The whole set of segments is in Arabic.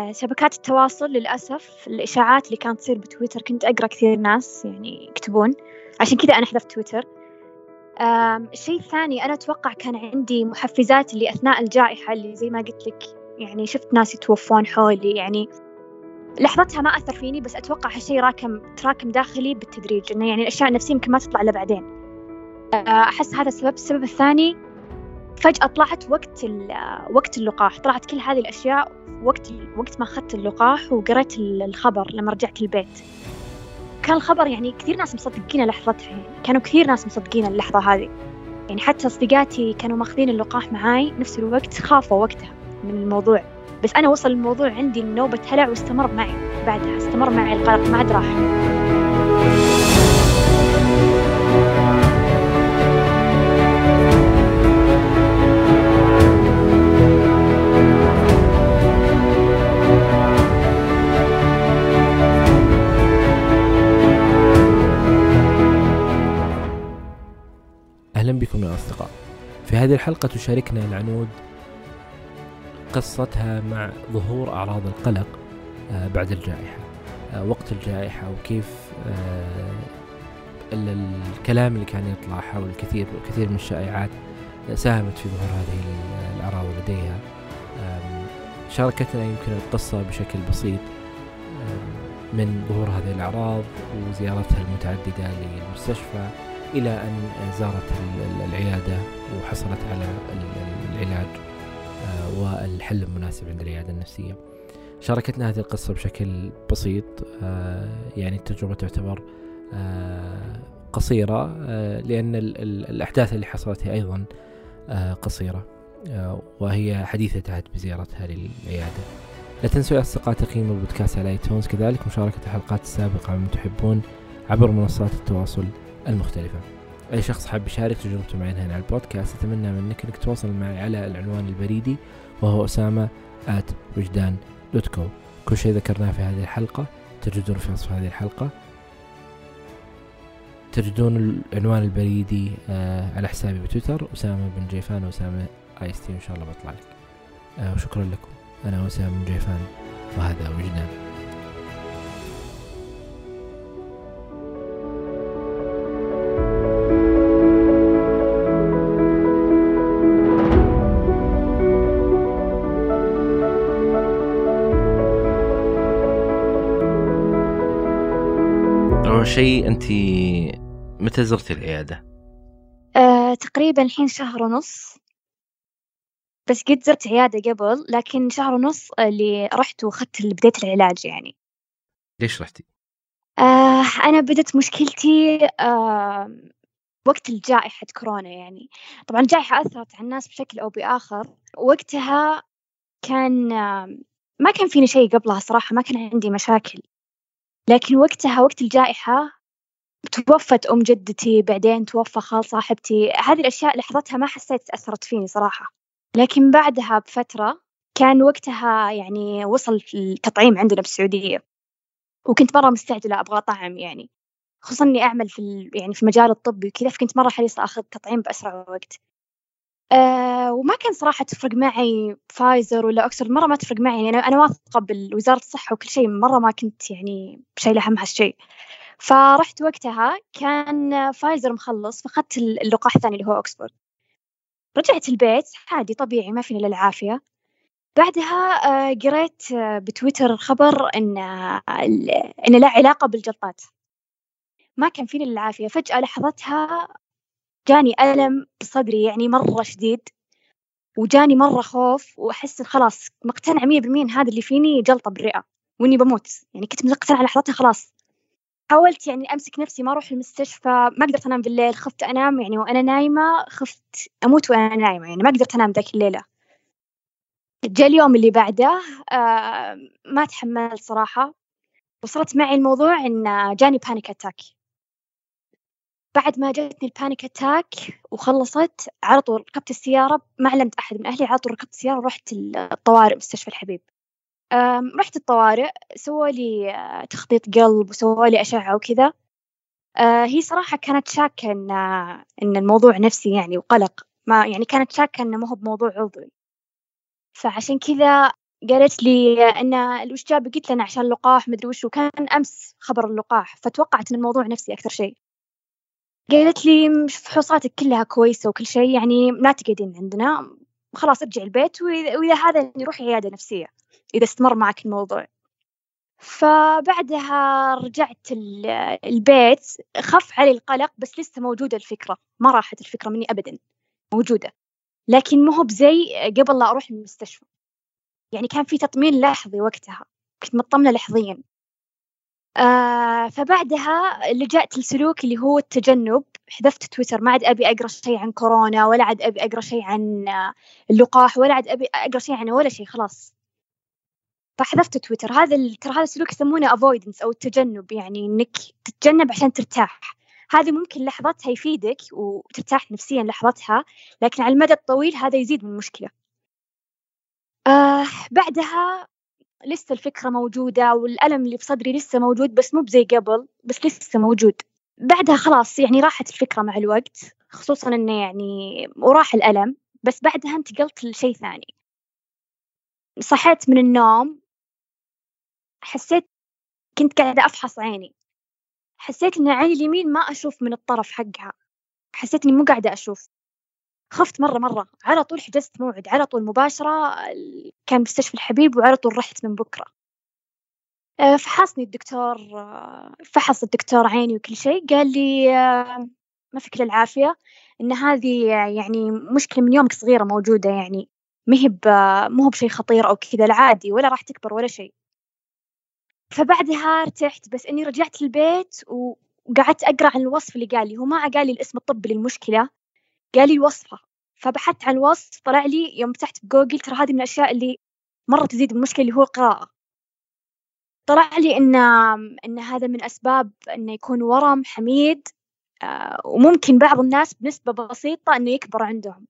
آه شبكات التواصل للأسف الإشاعات اللي كانت تصير بتويتر كنت أقرأ كثير ناس يعني يكتبون. عشان كذا أنا حذفت تويتر. الشيء الثاني أنا أتوقع كان عندي محفزات اللي أثناء الجائحة اللي زي ما قلت لك يعني شفت ناس يتوفون حولي يعني لحظتها ما أثر فيني بس أتوقع هالشيء راكم تراكم داخلي بالتدريج إنه يعني الأشياء النفسية يمكن ما تطلع إلا بعدين. أحس هذا السبب. السبب الثاني فجأة طلعت وقت وقت اللقاح. طلعت كل هذه الأشياء وقت وقت ما أخذت اللقاح وقريت الخبر لما رجعت البيت. كان الخبر يعني كثير ناس مصدقين لحظتها يعني كانوا كثير ناس مصدقين اللحظة هذه. يعني حتى أصدقائي كانوا ماخذين اللقاح معاي نفس الوقت خافوا وقتها من الموضوع. بس أنا وصل الموضوع عندي نوبة هلع واستمر معي. بعدها استمر معي القلق ما عاد راح أهلا بكم يا أصدقاء. في هذه الحلقة تشاركنا العنود قصتها مع ظهور أعراض القلق آه، بعد الجائحة. آه، وقت الجائحة وكيف آه، الكلام اللي كان يطلع حول الكثير وكثير من الشائعات ساهمت في ظهور هذه الأعراض لديها. شاركتنا يمكن القصة بشكل بسيط من ظهور هذه الأعراض وزيارتها المتعددة للمستشفى. إلى أن زارت العيادة وحصلت على العلاج آه، والحل المناسب عند العيادة النفسية. شاركتنا هذه القصة بشكل بسيط آه، يعني التجربة تعتبر آه، قصيرة لأن الأحداث اللي حصلت هي أيضا قصيرة وهي حديثة عهد بزيارتها للعيادة لا تنسوا يا أصدقاء تقييم البودكاست على iTunes كذلك مشاركة الحلقات السابقة من تحبون عبر منصات التواصل. المختلفة. أي شخص حاب يشارك تجربته معي هنا على البودكاست أتمنى منك أنك تتواصل معي على العنوان البريدي وهو أسامة at وجدان dot co كل شيء ذكرناه في هذه الحلقة تجدون في وصف هذه الحلقة. تجدون العنوان البريدي آه على حسابي بتويتر أسامة بن جيفان وأسامة I S T إن شاء الله بطلع لك. آه وشكرا لكم. أنا أسامة بن جيفان وهذا وجدان. شيء أنت متى زرتي العيادة؟ آه، تقريبا الحين شهر ونص. بس قد زرت عيادة قبل لكن شهر ونص اللي رحت وأخذت بديت العلاج يعني. ليش رحتي؟ آه أنا بدت مشكلتي آه وقت الجائحة كورونا يعني. طبعا الجائحة أثرت على الناس بشكل أو بآخر. وقتها كان ما كان فيني شيء قبلها صراحة ما كان عندي مشاكل. لكن وقتها وقت الجائحة توفت أم جدتي بعدين توفى خال صاحبتي. هذه الأشياء لحظتها ما حسيت أثرت فيني صراحة. لكن بعدها بفترة كان وقتها يعني وصل التطعيم عندنا بالسعودية. وكنت مرة مستعجلة أبغى طعم يعني. خصوصا إني أعمل في يعني في المجال الطبي وكذا فكنت مرة حريصة أخذ تطعيم بأسرع وقت. أه وما كان صراحة تفرق معي فايزر ولا أكسفورد مرة ما تفرق معي يعني أنا واثقة بوزارة الصحة وكل شيء مرة ما كنت يعني شايلة هم هالشيء. فرحت وقتها كان فايزر مخلص فأخذت اللقاح الثاني اللي هو أكسفورد. رجعت البيت عادي طبيعي ما فيني إلا العافية. بعدها آه، قريت آه، بتويتر خبر إن آه، إن له علاقة بالجلطات ما كان فيني العافية. فجأة لحظتها جاني ألم بصدري يعني مرة شديد وجاني مرة خوف وأحس خلاص مقتنعة مية بالمية إن هذا اللي فيني جلطة بالرئة وإني بموت. يعني كنت مقتنعة لحظتها خلاص. حاولت يعني أمسك نفسي ما أروح المستشفى ما قدرت أنام بالليل خفت أنام يعني وأنا نايمة خفت أموت وأنا نايمة يعني ما قدرت أنام ذاك الليلة. جاء اليوم اللي بعده آه ما تحملت صراحة وصلت معي الموضوع إن جاني panic attack بعد ما جتني ال panic attack وخلصت على طول ركبت السيارة ما علمت أحد من أهلي على طول ركبت السيارة ورحت الطوارئ مستشفى الحبيب. رحت الطوارئ سووا لي آه، تخطيط قلب وسووا لي أشعة وكذا. آه، هي صراحة كانت شاكة إن إن الموضوع نفسي يعني وقلق. ما يعني كانت شاكة إنه ما هو بموضوع عضوي. فعشان كذا قالت لي إن وش جابك؟ قلت لنا عشان اللقاح مدري وش وكان أمس خبر اللقاح فتوقعت إن الموضوع نفسي أكثر شيء. قالت لي فحوصاتك كلها كويسة وكل شيء يعني لا تقعدين عندنا. خلاص ارجعي البيت واذا هذا روحي عيادة نفسية إذا استمر معك الموضوع. فبعدها رجعت البيت خف علي القلق بس لسه موجودة الفكرة ما راحت الفكرة مني أبدا موجودة. لكن مو بزي قبل لا أروح المستشفى. يعني كان في تطمين لحظي وقتها كنت مطمنة لحظيا. آه فبعدها لجأت لسلوك اللي هو التجنب. حذفت تويتر ما عاد أبي أقرأ شيء عن كورونا ولا عاد أبي أقرأ شيء عن اللقاح ولا عاد أبي أقرأ شيء عن ولا شيء خلاص. فحذفت تويتر. هذا ترى هذا السلوك يسمونه افويدنس أو التجنب يعني إنك تتجنب عشان ترتاح. هذه ممكن لحظتها يفيدك وترتاح نفسيا لحظتها لكن على المدى الطويل هذا يزيد من المشكلة. آه بعدها لسه الفكرة موجودة والألم اللي في صدري لسه موجود بس مو بزي قبل بس لسه موجود. بعدها خلاص يعني راحت الفكرة مع الوقت خصوصا إنه يعني وراح الألم بس بعدها انتقلت لشيء ثاني. صحيت من النوم حسيت كنت قاعدة أفحص عيني. حسيت إن عيني اليمين ما أشوف من الطرف حقها. حسيت إني مو قاعدة أشوف. خفت مرة مرة. على طول حجزت موعد على طول مباشرة كان مستشفى الحبيب وعلى طول رحت من بكرة. آه، فحصني الدكتور آه، فحص الدكتور عيني وكل شيء. قال لي آه، ما فيك العافية إن هذه يعني مشكلة من يومك صغيرة موجودة يعني. مهب مو بشيء خطير أو كذا العادي ولا راح تكبر ولا شيء. فبعدها ارتحت بس إني رجعت البيت وقعدت أقرأ عن الوصف اللي قال لي. هو ما قال لي الاسم الطبي للمشكلة قال لي الوصفة فبحثت عن الوصف طلع لي يوم فتحت بجوجل ترى هذه من الأشياء اللي مرة تزيد المشكلة اللي هو القراءة. طلع لي إن إن هذا من أسباب إنه يكون ورم حميد آه، وممكن بعض الناس بنسبة بسيطة إنه يكبر عندهم.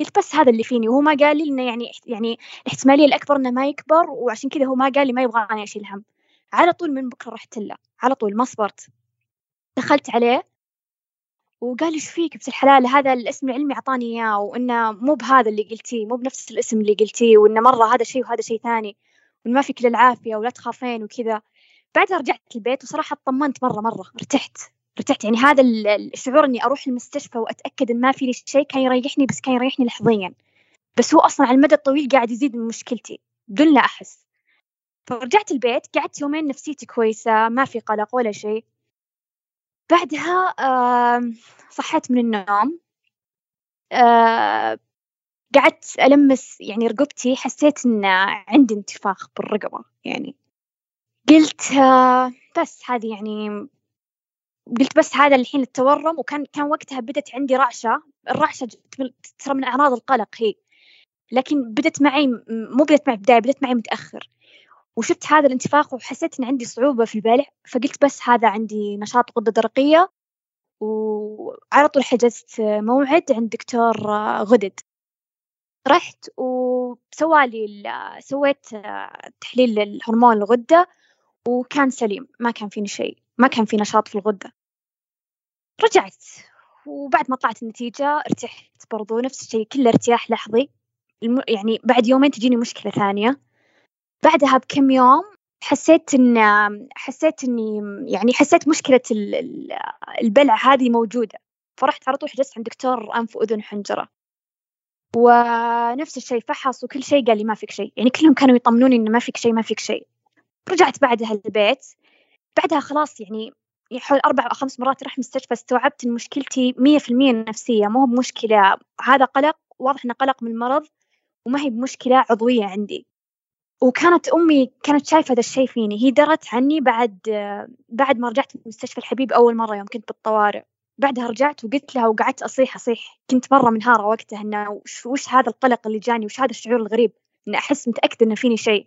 قلت بس هذا اللي فيني. وهو ما قال لي إنه يعني يعني الاحتمالية الأكبر إنه ما يكبر وعشان كذا هو ما قال لي ما يبغاني أشيل هم. على طول من بكرة رحت له. على طول ما صبرت. دخلت عليه. وقال إيش فيك بنت الحلال؟ هذا الاسم العلمي أعطاني إياه وإنه مو بهذا اللي قلتيه مو بنفس الاسم اللي قلتيه وإنه مرة هذا شيء وهذا شيء ثاني وان ما فيك الا العافية ولا تخافين وكذا. بعدها رجعت البيت وصراحة طمنت مرة مرة ارتحت ارتحت. يعني هذا الشعور إني أروح المستشفى وأتأكد إن ما في لي شيء كان يريحني بس كان يريحني لحظيا. بس هو أصلا على المدى الطويل قاعد يزيد من مشكلتي بدون لا أحس. فرجعت البيت قعدت يومين نفسيتي كويسة ما في قلق ولا شيء بعدها صحيت من النوم قعدت ألمس يعني رقبتي حسيت إن عندي انتفاخ بالرقبة يعني. قلت بس هذه يعني قلت بس هذا الحين التورم وكان كان وقتها بدت عندي رعشة. الرعشة ترى من أعراض القلق هي. لكن بدت معي مو بدت معي بداية بدت معي متأخر. وشفت هذا الانتفاخ وحسيت إن عندي صعوبة في البلع فقلت بس هذا عندي نشاط غدة درقية وعلى طول حجزت موعد عند دكتور غدد. رحت وسوالي سويت تحليل الهرمون الغدة وكان سليم ما كان فيني شيء ما كان في نشاط في الغدة. رجعت وبعد ما طلعت النتيجة ارتحت برضو نفس الشيء كله ارتياح لحظي يعني بعد يومين تجيني مشكلة ثانية. بعدها بكم يوم حسيت ان حسيت إني يعني حسيت مشكلة البلع هذه موجودة. فرحت على طول حجزت عند دكتور أنف وأذن حنجرة. ونفس الشيء فحص وكل شيء قال لي ما فيك شيء. يعني كلهم كانوا يطمنوني إنه ما فيك شيء ما فيك شيء. رجعت بعدها البيت. بعدها خلاص يعني حول أربع أو خمس مرات رحت مستشفى استوعبت إن مشكلتي مية في المية نفسية مو بمشكلة. هذا قلق واضح إنه قلق من المرض وما هي بمشكلة عضوية عندي. وكانت أمي كانت شايفة هذا الشيء فيني. هي درت عني بعد بعد ما رجعت من مستشفى الحبيب أول مرة يوم كنت بالطوارئ. بعدها رجعت وقلت لها وقعدت أصيح أصيح. كنت مرة منهارة وقتها إنه وش, هذا القلق اللي جاني وش هذا الشعور الغريب؟ إن أحس متأكدة إنه فيني شيء.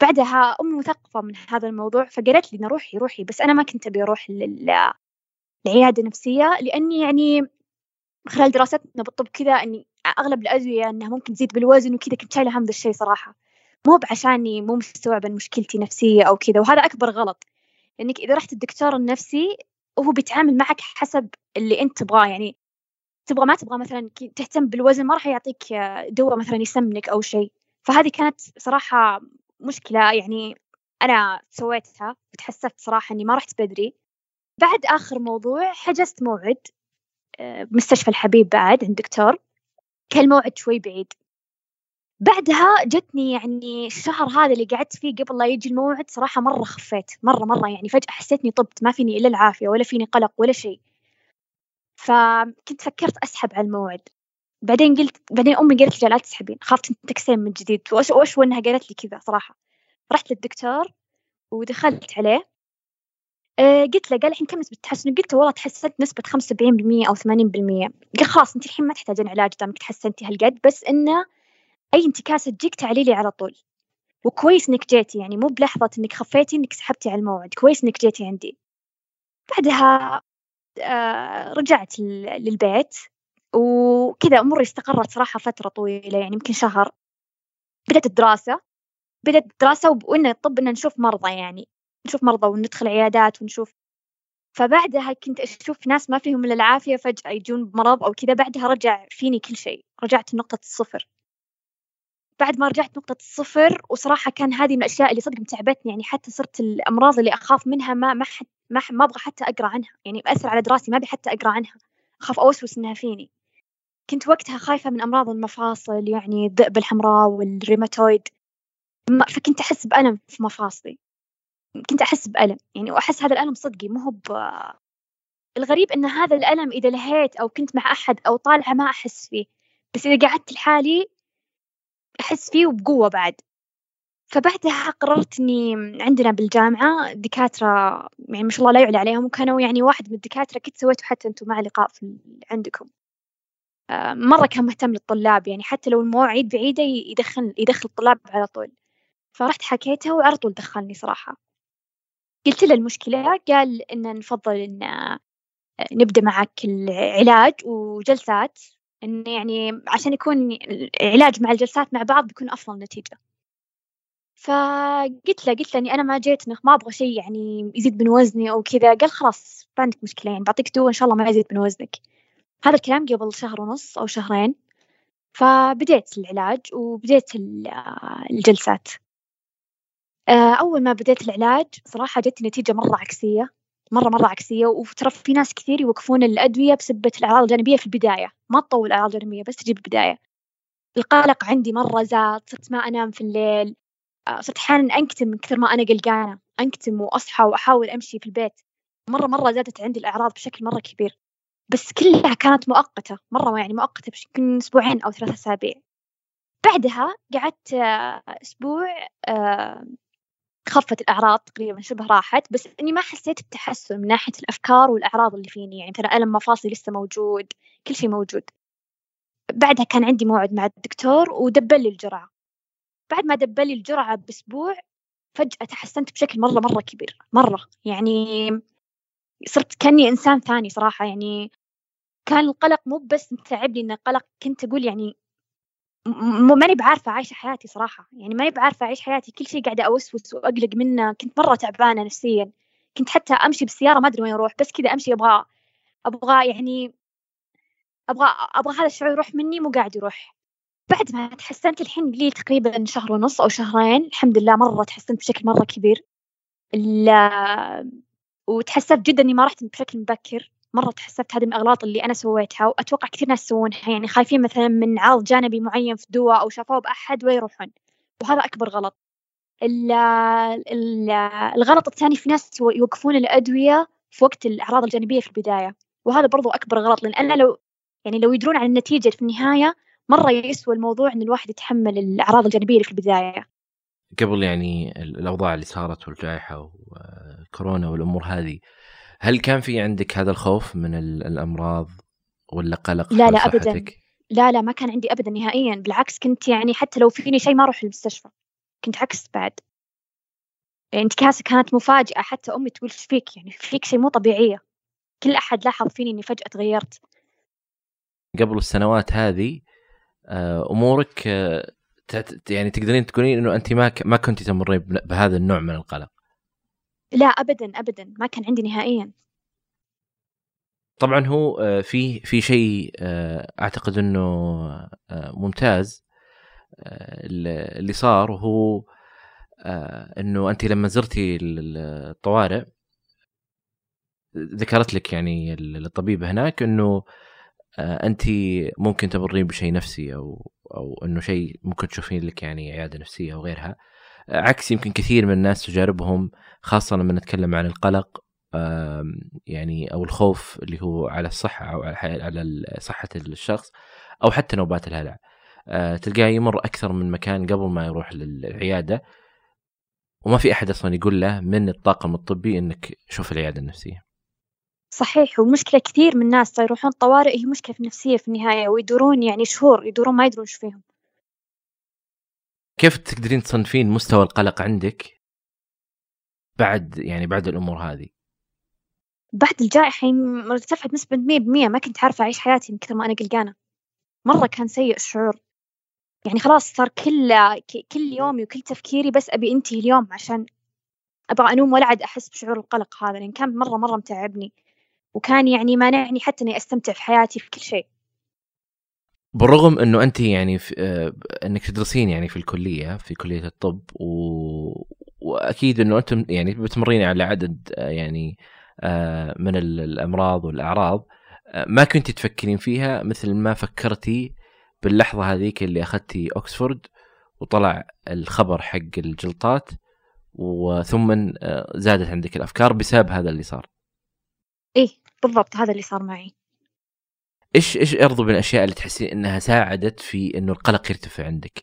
بعدها أمي مثقفة من هذا الموضوع فقالت لي روحي روحي. بس أنا ما كنت أبي أروح للعيادة النفسية لأني يعني خلال دراستنا بالطب كذا إني أغلب الأدوية إنها ممكن تزيد بالوزن وكذا كنت شايلة هم ذا الشيء صراحة. مو بعشاني مو مستوعبة مشكلتي نفسية أو كذا وهذا أكبر غلط. لأنك إذا رحت الدكتور النفسي وهو بيتعامل معك حسب اللي أنت تبغاه. يعني تبغى ما تبغى مثلا تهتم بالوزن ما راح يعطيك دواء مثلا يسمنك أو شيء. فهذه كانت صراحة مشكلة يعني أنا سويتها وتحسفت صراحة إني ما رحت بدري. بعد آخر موضوع حجزت موعد آه، بمستشفى الحبيب بعد عند دكتور. كان الموعد شوي بعيد. بعدها جتني يعني الشهر هذا اللي قعدت فيه قبل لا يجي الموعد صراحة مرة خفيت مرة مرة يعني فجأة حسيتني طبت ما فيني إلا العافية ولا فيني قلق ولا شيء. فكنت فكرت أسحب على الموعد. بعدين قلت بعدين أمي قالت لي لا تسحبين خافت تكسين من جديد. وش وإنها قالت لي كذا صراحة. رحت للدكتور ودخلت عليه. أه قلت له قال الحين كم نسبة التحسن قلت له والله تحسنت نسبة خمسة وسبعين بالمية أو ثمانين بالمية. قال خلاص أنت الحين ما تحتاجين علاج دامك تحسنتي هالقد. بس إنه أي انتكاسة تجيك تعالي لي على طول. وكويس إنك جيتي يعني مو بلحظة إنك خفيتي إنك سحبتي على الموعد كويس إنك جيتي عندي. بعدها آه رجعت للبيت وكذا أموري استقرت صراحة فترة طويلة يعني يمكن شهر. بدأت الدراسة بدأت الدراسة وإن الطب إن نشوف مرضى يعني نشوف مرضى وندخل عيادات ونشوف. فبعدها كنت أشوف ناس ما فيهم إلا العافية فجأة يجون بمرض أو كذا بعدها رجع فيني كل شيء رجعت لنقطة الصفر. بعد ما رجعت نقطة الصفر وصراحة كان هذه من الأشياء اللي صدق متعبتني يعني حتى صرت الأمراض اللي أخاف منها ما ما حد ما, ما أبغى حتى أقرأ عنها يعني مأثر على دراستي ما أبي حتى أقرأ عنها أخاف أوسوس إنها فيني. كنت وقتها خايفة من أمراض المفاصل يعني الذئب الحمراء والريماتويد فكنت أحس بألم في مفاصلي. كنت أحس بألم يعني وأحس هذا الألم صدقي مو ب الغريب إن هذا الألم إذا لهيت أو كنت مع أحد أو طالعة ما أحس فيه بس إذا قعدت لحالي أحس فيه وبقوة بعد. فبعدها قررت إني عندنا بالجامعة دكاترة يعني ما شاء الله لا يعلى عليهم وكانوا يعني واحد من الدكاترة كنت سويته حتى أنتم مع لقاء في عندكم. آه، مرة كان مهتم للطلاب يعني حتى لو المواعيد بعيدة يدخل يدخل الطلاب على طول. فرحت حكيتها وعلى طول دخلني صراحة. قلت له المشكلة قال إن نفضل إن آه، نبدأ معك العلاج وجلسات إنه يعني عشان يكون العلاج مع الجلسات مع بعض بيكون أفضل نتيجة. فقلت له قلت له إني أنا ما جيت ما أبغى شيء يعني يزيد من وزني أو كذا. قال خلاص ما عندك مشكلة يعني بعطيك دواء إن شاء الله ما يزيد من وزنك. هذا الكلام قبل شهر ونص أو شهرين. فبديت العلاج وبديت الجلسات. آه، أول ما بديت العلاج صراحة جت نتيجة مرة عكسية. مرة مرة عكسية. وترى في ناس كثير يوقفون الأدوية بسبة الأعراض الجانبية في البداية. ما تطول الأعراض الجانبية بس تجي بالبداية. القلق عندي مرة زاد صرت ما أنام في الليل. آه، صرت أحيانا أنكتم من كثر ما أنا قلقانة. أنكتم وأصحى وأحاول أمشي في البيت. مرة مرة زادت عندي الأعراض بشكل مرة كبير. بس كلها كانت مؤقتة مرة يعني مؤقتة يمكن أسبوعين أو ثلاثة أسابيع. بعدها قعدت آه، أسبوع خفت الأعراض تقريبا شبه راحت بس إني ما حسيت بتحسن من ناحية الأفكار والأعراض اللي فيني. يعني ترى ألم مفاصلي لسه موجود كل شيء موجود. بعدها كان عندي موعد مع الدكتور ودبل لي الجرعة. بعد ما دبل لي الجرعة بأسبوع فجأة تحسنت بشكل مرة مرة كبير مرة. يعني صرت كأني إنسان ثاني صراحة. يعني كان القلق مو بس متعبني إن القلق كنت أقول يعني ماني بعارفة عايشة حياتي صراحة. يعني ماني بعارفة أعيش حياتي. كل شيء قاعدة أوسوس وأقلق منه. كنت مرة تعبانة نفسيا. كنت حتى أمشي بالسيارة ما أدري وين أروح. بس كذا أمشي. أبغى أبغى يعني أبغى أبغى هذا الشعور يروح مني مو قاعد يروح. بعد ما تحسنت الحين لي تقريبا شهر ونص أو شهرين. الحمد لله مرة تحسنت بشكل مرة كبير. وتحسبت جدا إني ما رحت بشكل مبكر. مرة تحسبت هذه من الأغلاط اللي أنا سويتها وأتوقع كثير ناس يسوونها يعني خايفين مثلا من عرض جانبي معين في دواء أو شافوه بأحد ويروحون. وهذا أكبر غلط. ال ال الغلط الثاني في ناس يوقفون الأدوية في وقت الأعراض الجانبية في البداية. وهذا برضو أكبر غلط لأن أنا لو يعني لو يدرون عن النتيجة في النهاية مرة يسوى الموضوع إن الواحد يتحمل الأعراض الجانبية في البداية. قبل يعني الأوضاع اللي صارت والجائحة وكورونا والأمور هذه هل كان في عندك هذا الخوف من الأمراض ولا قلق لا لا ابدا. لا لا ما كان عندي ابدا نهائيا. بالعكس كنت يعني حتى لو فيني شيء ما أروح المستشفى كنت عكس بعد. انتكاسة كانت مفاجئة حتى أمي تقول إيش فيك؟ يعني فيك شيء مو طبيعية. كل أحد لاحظ فيني إني فجأة تغيرت. قبل السنوات هذه آه، أمورك آه، يعني تقدرين تقولين إنه أنت ما ما كنت تمرين بهذا النوع من القلق. لا ابدا ابدا ما كان عندي نهائيا. طبعا هو آه، في في شيء آه، أعتقد إنه آه، ممتاز اللي صار هو إنه أنت لما زرتي الطوارئ ذكرت لك يعني الطبيبه هناك إنه أنت ممكن تمرين بشيء نفسي أو أو إنه شيء ممكن تشوفين لك يعني عيادة نفسية أو غيرها. عكس يمكن كثير من الناس تجاربهم خاصة لما نتكلم عن القلق يعني أو الخوف اللي هو على الصحة أو على صحة الشخص أو حتى نوبات الهلع. آه، تلقاه يمر أكثر من مكان قبل ما يروح للعيادة. وما في أحد أصلا يقول له من الطاقم الطبي إنك شوف العيادة النفسية. صحيح ومشكلة كثير من الناس يروحون طوارئ هي مشكلة في النفسية في النهاية ويدورون يعني شهور يدورون ما يدرون إيش فيهم. كيف تقدرين تصنفين مستوى القلق عندك بعد يعني بعد الأمور هذه؟ بعد الجائحة ارتفعت نسبة 100% ما كنت عارفة أعيش حياتي من كثر ما أنا قلقانة. مرة كان سيء الشعور. يعني خلاص صار كل كل يومي وكل تفكيري بس أبي أنتهي اليوم عشان أبغى أنوم ولا عاد أحس بشعور القلق هذا لأن كان مرة مرة متعبني. وكان يعني مانعني حتى إني أستمتع في حياتي في كل شيء. بالرغم إنه أنت يعني في آه إنك تدرسين يعني في الكلية في كلية الطب و... وأكيد إنه أنتم يعني بتمرين على عدد آه يعني آه من الأمراض والأعراض ما كنت تفكرين فيها مثل ما فكرتي باللحظة هذيك اللي أخذتي اوكسفورد وطلع الخبر حق الجلطات وثم زادت عندك الأفكار بسبب هذا اللي صار. إيه بالضبط هذا اللي صار معي. إيش إيش ارضو من الأشياء اللي تحسين إنها ساعدت في إنه القلق يرتفع عندك؟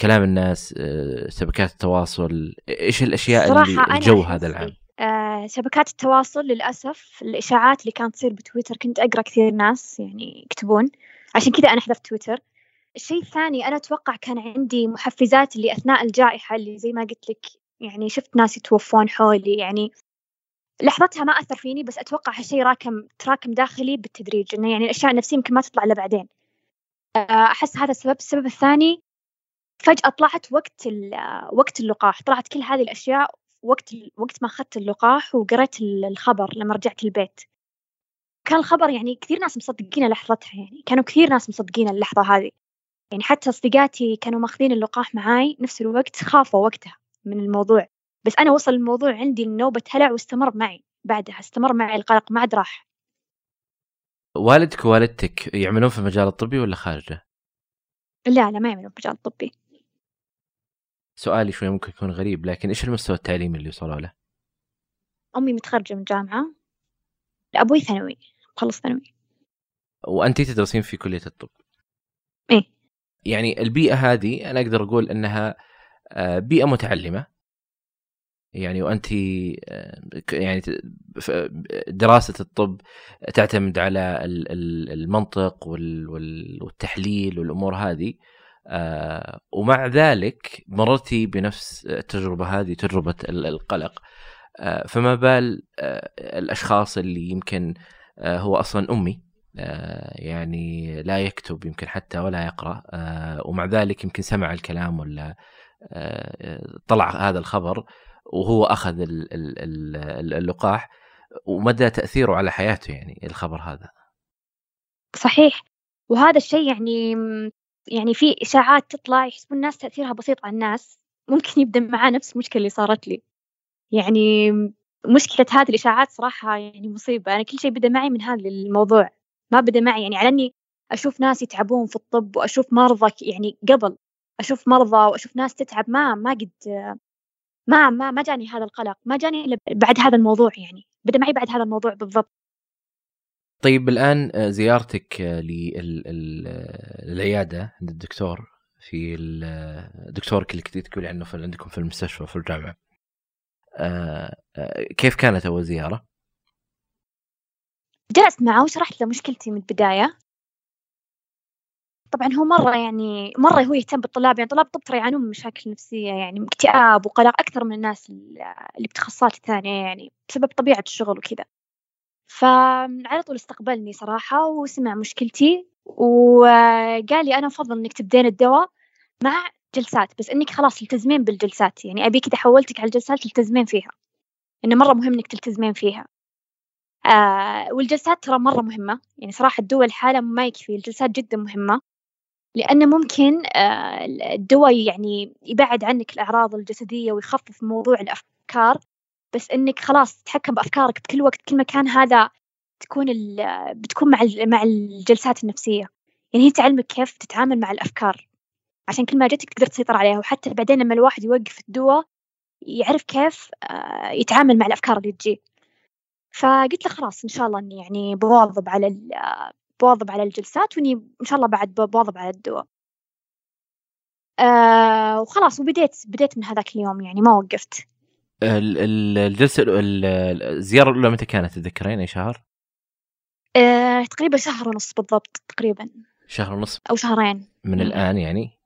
كلام الناس آه، شبكات التواصل إيش الأشياء اللي الجو هذا العام؟ آه شبكات التواصل للأسف الإشاعات اللي كانت تصير بتويتر كنت أقرأ كثير ناس يعني يكتبون عشان كذا أنا حذفت تويتر الشيء الثاني أنا أتوقع كان عندي محفزات اللي اثناء الجائحة اللي زي ما قلت لك يعني شفت ناس يتوفون حولي يعني لحظتها ما أثر فيني بس أتوقع هالشيء راكم تراكم داخلي بالتدريج إنه يعني الأشياء النفسية يمكن ما تطلع إلا بعدين. آه، أحس هذا السبب. السبب الثاني فجأة طلعت وقت وقت اللقاح. طلعت كل هذه الأشياء وقت وقت ما أخذت اللقاح وقريت الخبر لما رجعت البيت. كان الخبر يعني كثير ناس مصدقين لحظتها يعني كانوا كثير ناس مصدقين اللحظة هذه. يعني حتى أصدقائي كانوا ماخذين اللقاح معاي نفس الوقت خافوا وقتها من الموضوع. بس أنا وصل الموضوع عندي نوبة هلع واستمر معي بعدها استمر معي القلق ما عاد راح. والدك ووالدتك يعملون في المجال الطبي ولا خارجة؟ لا لا ما يعملون في المجال الطبي. سؤالي شوي ممكن يكون غريب لكن إيش المستوى التعليمي اللي وصلوا له؟ أمي متخرجة من جامعة أبوي ثانوي مخلص ثانوي. وأنتي تدرسين في كلية الطب. إيه. يعني البيئة هذه أنا أقدر أقول أنها آه، بيئة متعلمة. يعني وأنت آه، يعني دراسة الطب تعتمد على المنطق والتحليل والأمور هذه آه، ومع ذلك مررتي بنفس التجربة هذه تجربة القلق. آه، فما بال الأشخاص اللي يمكن هو أصلا أمي يعني لا يكتب يمكن حتى ولا يقرأ ومع ذلك يمكن سمع الكلام ولا طلع هذا الخبر. وهو أخذ اللقاح ومدى تأثيره على حياته يعني الخبر هذا. صحيح. وهذا الشيء يعني يعني في إشاعات تطلع يحسبون الناس تأثيرها بسيط على الناس. ممكن يبدأ معاه نفس المشكلة اللي صارت لي. يعني مشكلة هذه الإشاعات صراحة يعني مصيبة. أنا كل شيء بدأ معي من هذا الموضوع. ما بدأ معي يعني على إني أشوف ناس يتعبون في الطب وأشوف مرضى يعني قبل أشوف مرضى وأشوف ناس تتعب ما ما قد ما ما ما جاني هذا القلق ما جاني إلا بعد هذا الموضوع يعني بدأ معي بعد هذا الموضوع بالضبط. طيب الآن آه، زيارتك آه، للعيادة عند الدكتور في الدكتور اللي كنت تقولي عنه في عندكم في المستشفى في الجامعة. آه، كيف كانت أول زيارة؟ جلست معه وشرحت له مشكلتي من البداية. طبعا هو مرة يعني مرة هو يهتم بالطلاب يعني طلاب طب ترى يعانون من مشاكل نفسية يعني اكتئاب وقلق أكثر من الناس اللي بتخصصات ثانية يعني بسبب طبيعة الشغل وكذا. فعلى طول استقبلني صراحة وسمع مشكلتي وقال لي أنا أفضل إنك تبدين الدواء مع جلسات بس إنك خلاص تلتزمين بالجلسات يعني أبي كذا حولتك على الجلسات تلتزمين فيها إنه مرة مهم إنك تلتزمين فيها. آه والجلسات ترى مرة مهمة يعني صراحة الدول حالة ما يكفي الجلسات جدا مهمة. لأنه ممكن آه، الدواء يعني يبعد عنك الأعراض الجسدية ويخفف موضوع الأفكار بس إنك خلاص تتحكم بأفكارك بكل وقت كل مكان هذا تكون بتكون مع مع الجلسات النفسية. يعني هي تعلمك كيف تتعامل مع الأفكار. عشان كل ما جتك تقدر تسيطر عليها وحتى بعدين لما الواحد يوقف الدواء يعرف كيف آه، يتعامل مع الأفكار اللي تجي. فقلت له خلاص إن شاء الله إني يعني بواظب على بواظب على الجلسات وإني إن شاء الله بعد بواظب على الدواء آه وخلاص وبديت بديت من هذاك اليوم يعني ما وقفت. الجلسة الزيارة الأولى متى كانت تذكرين؟ أي شهر؟ آه تقريبا شهر ونص بالضبط تقريبا. شهر ونص؟ أو شهرين. من الآن يعني؟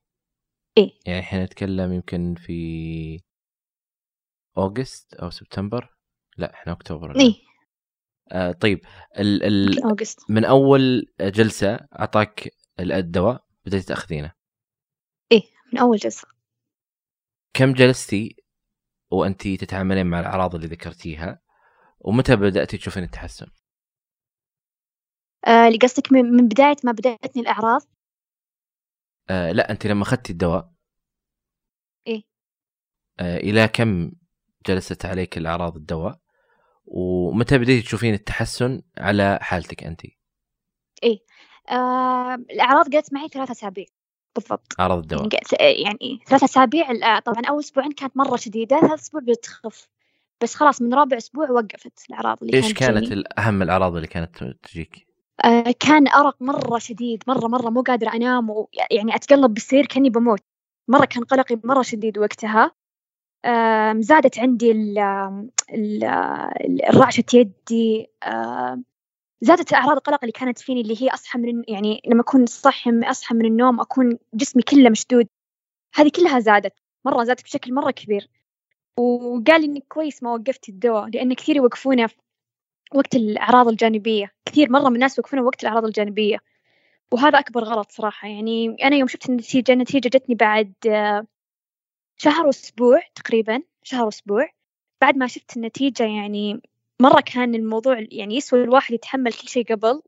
إيه. يعني إحنا نتكلم يمكن في أوغست أو سبتمبر؟ لا إحنا أكتوبر. إيه. آه طيب ال ال أوغست. من أول جلسة أعطاك الدواء بدأت تأخذينه؟ إيه من أول جلسة. كم جلستي وأنت تتعاملين مع الأعراض اللي ذكرتيها؟ ومتى بدأتي تشوفين التحسن؟ آه اللي قصدك من بداية ما بدأتني الأعراض؟ آه لا أنت لما أخذتي الدواء. إيه. آه إلى كم جلست عليك الأعراض الدواء؟ ومتى بديتي تشوفين التحسن على حالتك أنت؟ إيه. آه الأعراض قالت معي ثلاثة أسابيع بالضبط. أعراض الدواء. يعني, يعني ثلاثة أسابيع طبعا أول أسبوعين كانت مرة شديدة ثلاث أسبوع بتخف. بس خلاص من رابع أسبوع وقفت الأعراض اللي إيش كانت, كانت أهم الأعراض اللي كانت تجيك؟ آه كان أرق مرة شديد مرة مرة مو قادرة أنام ويعني أتقلب بالسرير كأني بموت. مرة كان قلقي مرة شديد وقتها. آه زادت عندي ال ال الرعشة يدي زادت أعراض القلق اللي كانت فيني اللي هي أصحى من يعني لما أكون صحي أصحى من النوم أكون جسمي كله مشدود. هذه كلها زادت مرة زادت بشكل مرة كبير. وقال إنك كويس ما وقفتي الدواء لأن كثير يوقفونه وقت الأعراض الجانبية. كثير مرة من الناس يوقفونه وقت الأعراض الجانبية. وهذا أكبر غلط صراحة. يعني أنا يوم شفت النتيجة النتيجة جتني بعد شهر وأسبوع تقريبا شهر وأسبوع. بعد ما شفت النتيجة يعني مرة كان الموضوع يعني يسوى الواحد يتحمل كل شيء قبل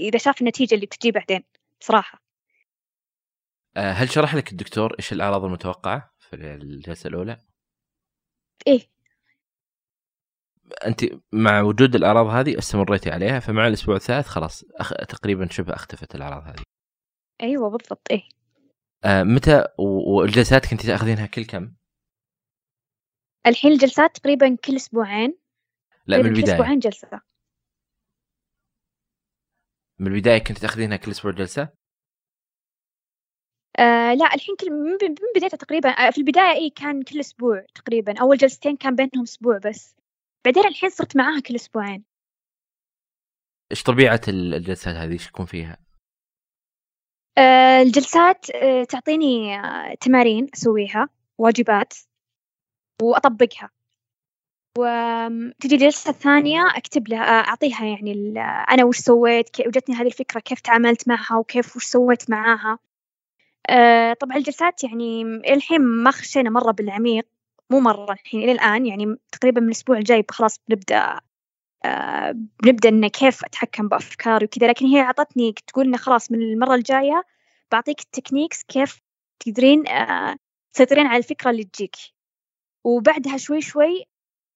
إذا شاف النتيجة اللي بتجي بعدين بصراحة. آه، هل شرح لك الدكتور إيش الأعراض المتوقعة في الجلسة الأولى؟ إيه. أنت مع وجود الأعراض هذه استمريتي عليها فمع الأسبوع الثالث خلاص أخ... تقريبا شبه أختفت الأعراض هذه. أيوه بالضبط إيه. متى والجلسات كنت تاخذينها كل كم؟ الحين الجلسات تقريبا كل أسبوعين. لا من البداية. كل أسبوعين جلسة. من البداية كنت تاخذينها كل أسبوع جلسة؟ آه لا الحين كل من بدايتها تقريبا. آه، في البداية إي كان كل أسبوع تقريبا. أول جلستين كان بينهم أسبوع بس. بعدين الحين صرت معاها كل أسبوعين. إيش طبيعة الجلسات هذه؟ إيش يكون فيها؟ آه الجلسات آه تعطيني آه تمارين أسويها واجبات وأطبقها. وتجي الجلسة الثانية أكتب لها أعطيها يعني أنا وش سويت وجتني هذه الفكرة كيف تعاملت معها وكيف وش سويت معاها. طبعا الجلسات يعني الحين ما خشينا مرة بالعميق مو مرة الحين إلى الآن يعني تقريبا من الأسبوع الجاي خلاص بنبدأ آه بنبدأ إن كيف أتحكم بأفكاري وكذا. لكن هي أعطتني تقول إنه خلاص من المرة الجاية بعطيك التكنيكس كيف تقدرين آه تسيطرين على الفكرة اللي تجيك. وبعدها شوي شوي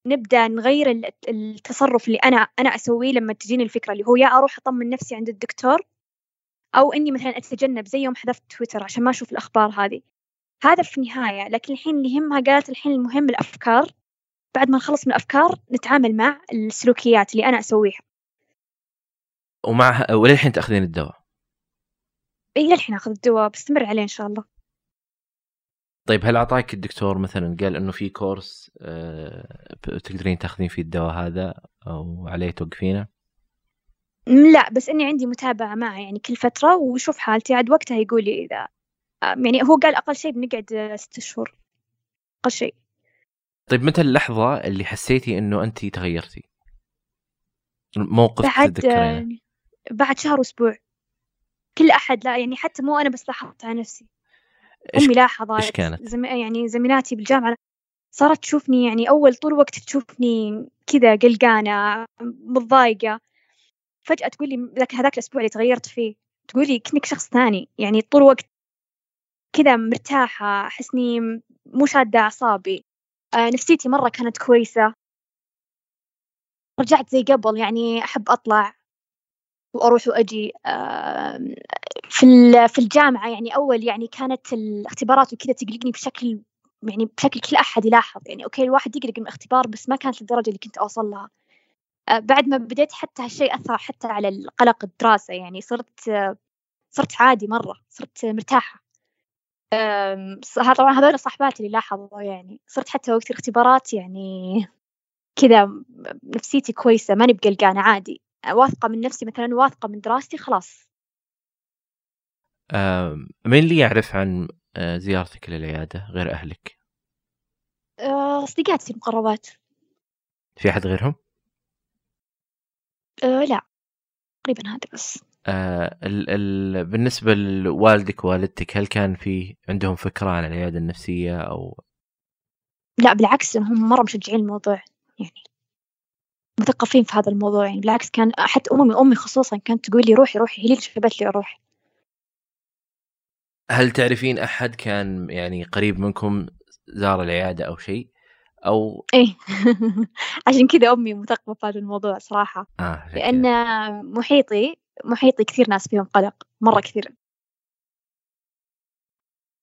نبدأ نغير التصرف اللي أنا أنا أسويه لما تجيني الفكرة اللي هو يا أروح أطمن نفسي عند الدكتور أو إني مثلا أتجنب. زي يوم حذفت تويتر عشان ما أشوف الأخبار هذه. هذا في النهاية. لكن الحين اللي يهمها قالت الحين المهم الأفكار. بعد ما نخلص من الأفكار نتعامل مع السلوكيات اللي أنا أسويها. ومع وللحين تأخذين الدواء؟ إي للحين أخذ الدواء بستمر عليه إن شاء الله. طيب هل أعطاك الدكتور مثلا قال إنه في كورس أه تقدرين تأخذين فيه الدواء هذا أو عليه توقفينه؟ لا بس إني عندي متابعة معه يعني كل فترة ويشوف حالتي. عاد وقتها يقول لي إذا يعني هو قال أقل شيء بنقعد ست شهور. أقل شيء. طيب متى اللحظة اللي حسيتي إنه انت تغيرتي؟ موقف بعد تتذكرينه. بعد شهر واسبوع كل أحد لا يعني حتى مو أنا بس لاحظت على نفسي. أمي لاحظت. إيش كانت؟ زم... يعني زميلاتي بالجامعة صارت تشوفني يعني أول طول الوقت تشوفني كذا قلقانة متضايقة. فجأة تقول لي ذاك هذاك الأسبوع اللي تغيرت فيه تقولي كأنك شخص ثاني. يعني طول الوقت كذا مرتاحة أحس إني مو شادة أعصابي. آه نفسيتي مرة كانت كويسة. رجعت زي قبل يعني أحب أطلع وأروح وأجي. آه في في الجامعة يعني أول يعني كانت الاختبارات وكذا تقلقني بشكل يعني بشكل كل أحد يلاحظ. يعني أوكي الواحد يقلق من الاختبار بس ما كانت للدرجة اللي كنت أوصل لها. آه بعد ما بديت حتى هالشيء أثر حتى على القلق الدراسة يعني صرت آه صرت عادي مرة صرت مرتاحة. طبعا هذول صاحباتي اللي لاحظوا يعني صرت حتى وقت الاختبارات يعني كذا نفسيتي كويسة ماني بقلقانة عادي. واثقة من نفسي مثلا واثقة من دراستي خلاص. مين اللي يعرف عن آه، زيارتك للعيادة غير أهلك؟ آه، أصدقائي المقربات. في أحد غيرهم؟ أه لا. تقريبا هذا بس. آه ال ال بالنسبة لوالدك ووالدتك هل كان في عندهم فكرة عن العيادة النفسية أو؟ لا بالعكس هم مرة مشجعين الموضوع يعني مثقفين في هذا الموضوع يعني بالعكس كان حتى أمي أمي خصوصا كانت تقول لي روحي روحي هي اللي جابت لي أروح هل تعرفين أحد كان يعني قريب منكم زار العيادة أو شيء؟ أو؟ إيه. عشان كذا أمي مثقفة في هذا الموضوع صراحة. آه لأن محيطي محيطي كثير ناس فيهم قلق مرة كثير.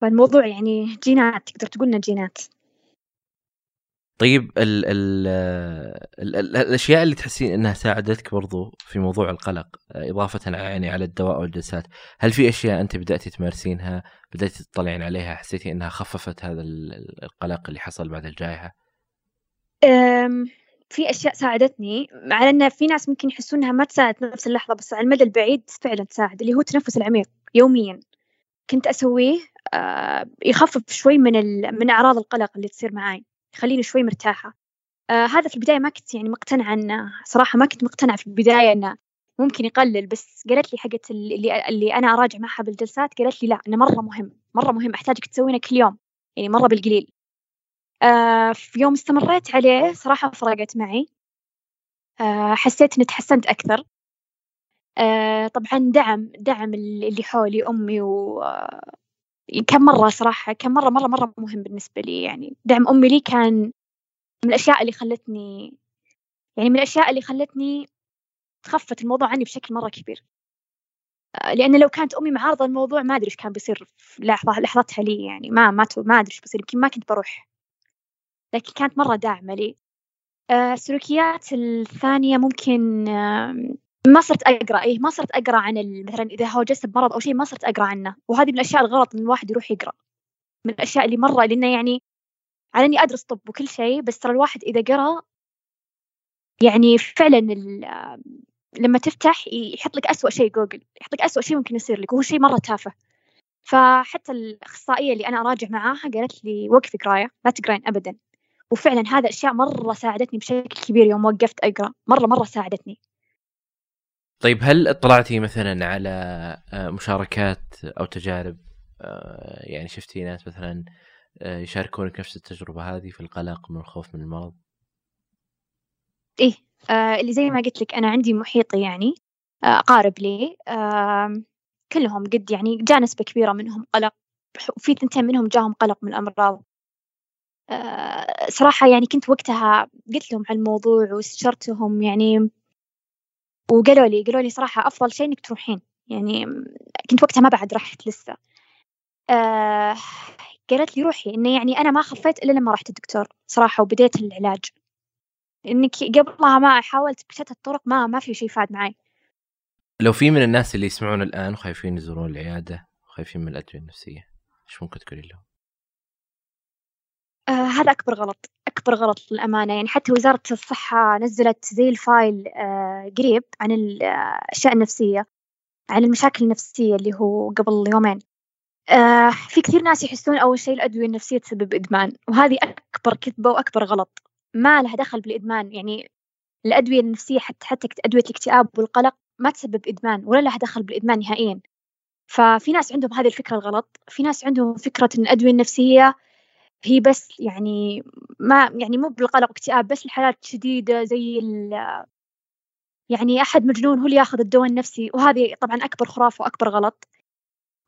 فالموضوع يعني جينات تقدر تقولنا جينات. طيب ال ال ال ال الأشياء اللي تحسين إنها ساعدتك برضو في موضوع القلق إضافة يعني على الدواء والجلسات هل في أشياء أنت بداتي تمارسينها بداتي تطلعين عليها حسيتي إنها خففت هذا القلق اللي حصل بعد الجائحة؟ في أشياء ساعدتني مع أن في ناس ممكن يحسون إنها ما تساعد نفس اللحظة بس على المدى البعيد فعلا تساعد اللي هو التنفس العميق يوميا. كنت أسويه آه يخفف شوي من من أعراض القلق اللي تصير معاي يخليني شوي مرتاحة. آه هذا في البداية ما كنت يعني مقتنعة إنه صراحة ما كنت مقتنعة في البداية إنه ممكن يقلل بس قالت لي حقت اللي اللي أنا أراجع معها بالجلسات قالت لي لا إنه مرة مهم مرة مهم أحتاجك تسوينه كل يوم يعني مرة بالقليل. آه في يوم استمريت عليه صراحة فرقت معي. آه حسيت إني تحسنت أكثر. آه طبعا دعم دعم اللي حولي أمي و كم مرة صراحة كم مرة مرة مرة مهم بالنسبة لي. يعني دعم أمي لي كان من الأشياء اللي خلتني يعني من الأشياء اللي خلتني تخفت الموضوع عني بشكل مرة كبير. لأن لو كانت أمي معارضة الموضوع ما أدري إيش كان بيصير في لحظة لحظتها لي يعني. ما ما ما أدري إيش بيصير. يمكن ما كنت بروح. لكن كانت مرة داعمة لي. آه، السلوكيات الثانية ممكن ما صرت أقرأ. إيه ما صرت أقرأ عن مثلا إذا هو جسد بمرض أو شيء ما صرت أقرأ عنه. وهذه من الأشياء الغلط إن الواحد يروح يقرأ. من الأشياء اللي مرة لأنه يعني على إني أدرس طب وكل شيء بس ترى الواحد إذا قرأ يعني فعلا لما تفتح يحط لك أسوأ شيء جوجل. يحط لك أسوأ شيء ممكن يصير لك. وهو شيء مرة تافه. فحتى الأخصائية اللي أنا أراجع معاها قالت لي وقفي قراية لا تقرين أبدا. وفعلا هذا أشياء مرة ساعدتني بشكل كبير يوم وقفت أقرأ. مرة مرة ساعدتني. طيب هل اطلعتي مثلا على آه، مشاركات أو تجارب آه، يعني شفتي ناس مثلا آه، يشاركونك نفس التجربة هذه في القلق من الخوف من المرض؟ إيه آه اللي زي ما قلت لك أنا عندي محيطي يعني أقارب لي آه كلهم قد يعني جاء نسبة كبيرة منهم قلق وفي ثنتين منهم جاهم قلق من الأمراض. آه، صراحة يعني كنت وقتها قلت لهم عن الموضوع واستشرتهم يعني وقالوا لي قالوا لي صراحة أفضل شيء إنك تروحين. يعني كنت وقتها ما بعد رحت لسه. آه قالت لي روحي إنه يعني أنا ما خفيت إلا لما رحت الدكتور صراحة وبديت العلاج. إنك قبلها ما حاولت بشتى الطرق ما ما في شيء فاد معي. لو في من الناس اللي يسمعون الآن وخايفين يزورون العيادة وخايفين من الأدوية النفسية إيش ممكن تقولي لهم؟ آه هذا أكبر غلط أكبر غلط للأمانة. يعني حتى وزارة الصحة نزلت زي الفايل آه قريب عن الأشياء النفسية عن المشاكل النفسية اللي هو قبل يومين. آه في كثير ناس يحسون أول شيء الأدوية النفسية تسبب إدمان وهذه أكبر كذبة وأكبر غلط. ما لها دخل بالإدمان يعني الأدوية النفسية حتى حتى أدوية الاكتئاب والقلق ما تسبب إدمان ولا لها دخل بالإدمان نهائيا. ففي ناس عندهم هذه الفكرة الغلط في ناس عندهم فكرة أن الأدوية النفسية هي بس يعني ما يعني مو بالقلق واكتئاب بس الحالات شديدة زي يعني أحد مجنون هو اللي ياخذ الدواء النفسي وهذه طبعا أكبر خرافة وأكبر غلط.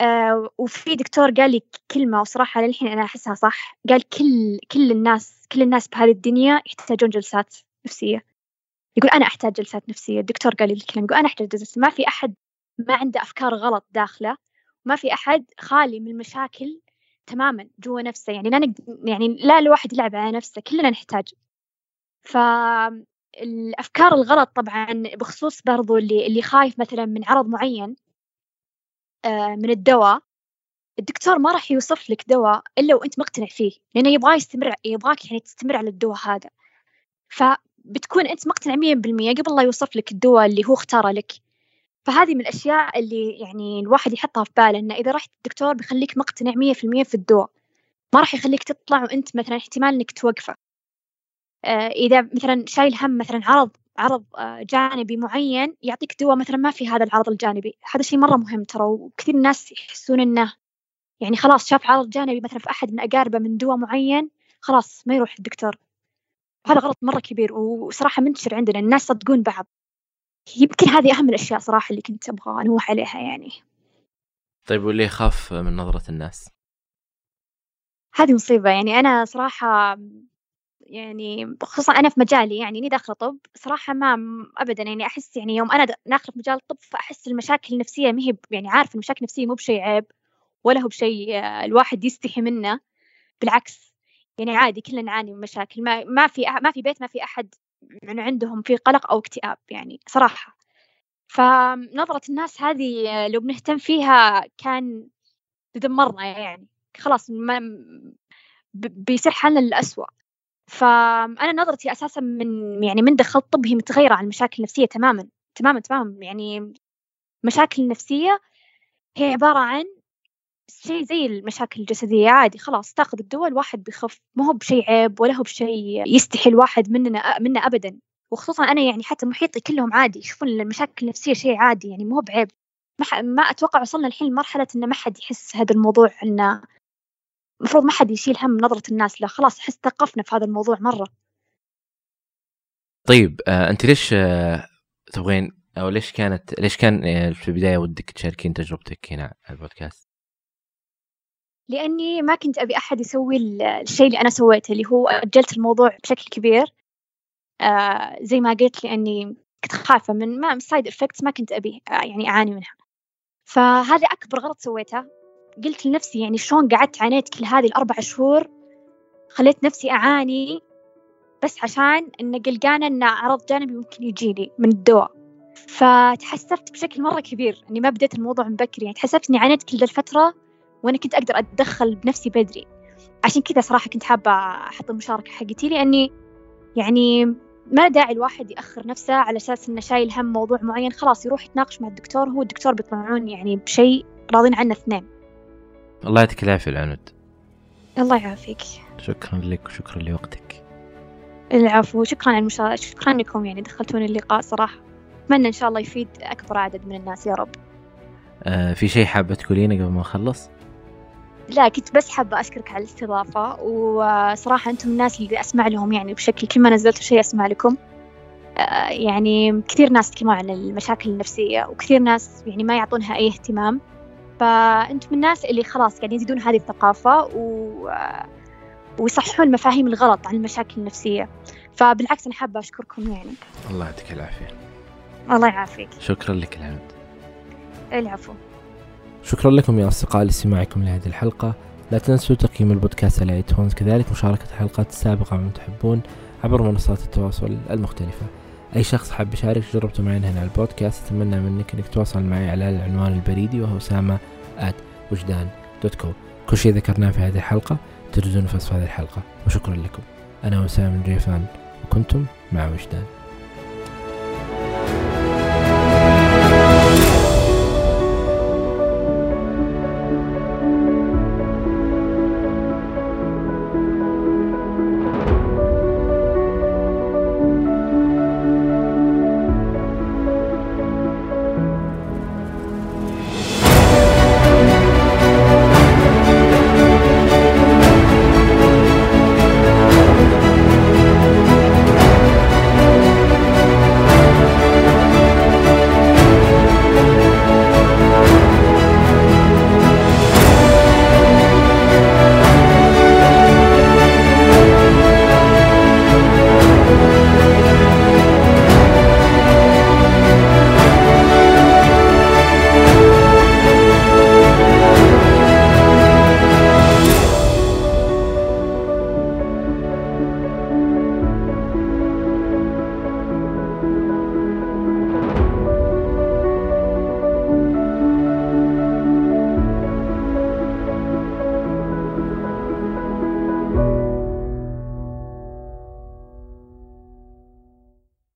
آه وفي دكتور قال لي كلمة وصراحة للحين أنا أحسها صح قال كل كل الناس كل الناس بهذه الدنيا يحتاجون جلسات نفسية. يقول أنا أحتاج جلسات نفسية. الدكتور قال لي الكلام يقول أنا أحتاج جلسات. ما في أحد ما عنده أفكار غلط داخله ما في أحد خالي من المشاكل تماما جوا نفسه. يعني لا نقدر يعني لا الواحد يلعب على نفسه كلنا نحتاج فالأفكار الغلط طبعا بخصوص برضو اللي اللي خايف مثلا من عرض معين آه، من الدواء الدكتور ما راح يوصف لك دواء إلا وأنت مقتنع فيه لأنه يبغى يستمر يبغاك يعني تستمر على الدواء هذا. فبتكون أنت مقتنع مية بالمية قبل لا يوصف لك الدواء اللي هو اختاره لك. فهذه من الأشياء اللي يعني الواحد يحطها في باله إنه إذا رحت الدكتور بيخليك مقتنع مية في المية في الدواء. ما راح يخليك تطلع وأنت مثلا احتمال إنك توقفه. آه إذا مثلا شايل هم مثلا عرض عرض آه جانبي معين يعطيك دواء مثلا ما في هذا العرض الجانبي. هذا شيء مرة مهم ترى وكثير ناس يحسون إنه يعني خلاص شاف عرض جانبي مثلا في أحد من أقاربه من دواء معين خلاص ما يروح الدكتور. هذا غلط مرة كبير وصراحة منتشر عندنا الناس صدقون بعض. يمكن هذه أهم الأشياء صراحة اللي كنت أبغى أنوح عليها يعني. طيب واللي يخاف من نظرة الناس؟ هذه مصيبة. يعني أنا صراحة يعني خصوصا أنا في مجالي يعني إني داخلة طب صراحة ما أبدا يعني أحس يعني يوم أنا داخلة في مجال الطب فأحس المشاكل النفسية ما هي يعني عارفة المشاكل النفسية مو بشيء عيب ولا هو بشيء الواحد يستحي منه. بالعكس يعني عادي كلنا نعاني من مشاكل. ما ما في ما في بيت ما في أحد يعني عندهم في قلق أو اكتئاب يعني صراحة. فنظرة الناس هذه لو بنهتم فيها كان تدمرنا يعني. خلاص ما بيصير حالنا للأسوأ. فأنا نظرتي أساسا من يعني من دخلت طب هي متغيرة عن المشاكل النفسية تماما تماما تماما. يعني مشاكل النفسية هي عبارة عن شيء زي المشاكل الجسدية عادي خلاص تاخذ الدواء الواحد بيخف ما هو بشيء عيب ولا هو بشيء يستحي الواحد مننا منا أبدا. وخصوصا أنا يعني حتى محيطي كلهم عادي يشوفون المشاكل النفسية شيء عادي يعني مو بعيب. ما, ما أتوقع وصلنا الحين لمرحلة إن ما حد يحس هذا الموضوع إنه المفروض ما حد يشيل هم نظرة الناس لا خلاص أحس ثقفنا في هذا الموضوع مرة. طيب آه أنت ليش آه تبغين أو ليش كانت ليش كان آه، في البداية ودك تشاركين تجربتك هنا على البودكاست؟ لأني ما كنت أبي أحد يسوي الشيء اللي أنا سويته اللي هو أجلت الموضوع بشكل كبير. آه زي ما قلت لأني كنت خايفة من ما side effects ما كنت أبي آه يعني أعاني منها. فهذا أكبر غلط سويته. قلت لنفسي يعني شلون قعدت عانيت كل هذه الأربع شهور؟ خليت نفسي أعاني بس عشان إن قلقانة إن عرض جانبي ممكن يجيني من الدواء. فتحسفت بشكل مرة كبير إني ما بديت الموضوع من بكري. يعني تحسفت إني عانيت كل الفترة وأنا كنت أقدر أتدخل بنفسي بدري. عشان كذا صراحة كنت حابة أحط المشاركة حقتي لأني يعني ما داعي الواحد يأخر نفسه على أساس إنه شايل هم موضوع معين. خلاص يروح يتناقش مع الدكتور هو الدكتور بيطلعون يعني بشيء راضين عنه اثنين. الله يعطيك العافية العنود. الله يعافيك. شكرا لك وشكرا لوقتك. العفو. شكرا على المشاركة شكرا لكم يعني دخلتوني اللقاء صراحة. أتمنى إن شاء الله يفيد أكبر عدد من الناس يا رب. آه في شيء حابة تقولينه قبل ما نخلص؟ لا كنت بس حابة أشكرك على الاستضافة وصراحة أنتم الناس اللي أسمع لهم يعني بشكل كل ما نزلتوا شيء أسمع لكم. آه، يعني كثير ناس تكلموا عن المشاكل النفسية وكثير ناس يعني ما يعطونها أي اهتمام. فأنتم الناس اللي خلاص قاعدين يزيدون هذه الثقافة و... ويصححون المفاهيم الغلط عن المشاكل النفسية. فبالعكس أنا حابة أشكركم يعني. الله يعطيك العافية. الله يعافيك. شكرا لك العنود العفو. شكرا لكم يا أصدقاء لاستماعكم لهذه الحلقة. لا تنسوا تقييم البودكاست على iTunes كذلك مشاركة الحلقات السابقة من تحبون عبر منصات التواصل المختلفة. أي شخص حاب يشارك تجربته معنا هنا على البودكاست أتمنى منك أنك تتواصل معي على العنوان البريدي وهو أسامة وجدان dot co كل شيء ذكرناه في هذه الحلقة تجدونه في وصف هذه الحلقة. وشكرا لكم. أنا وسام الجيفان وكنتم مع وجدان.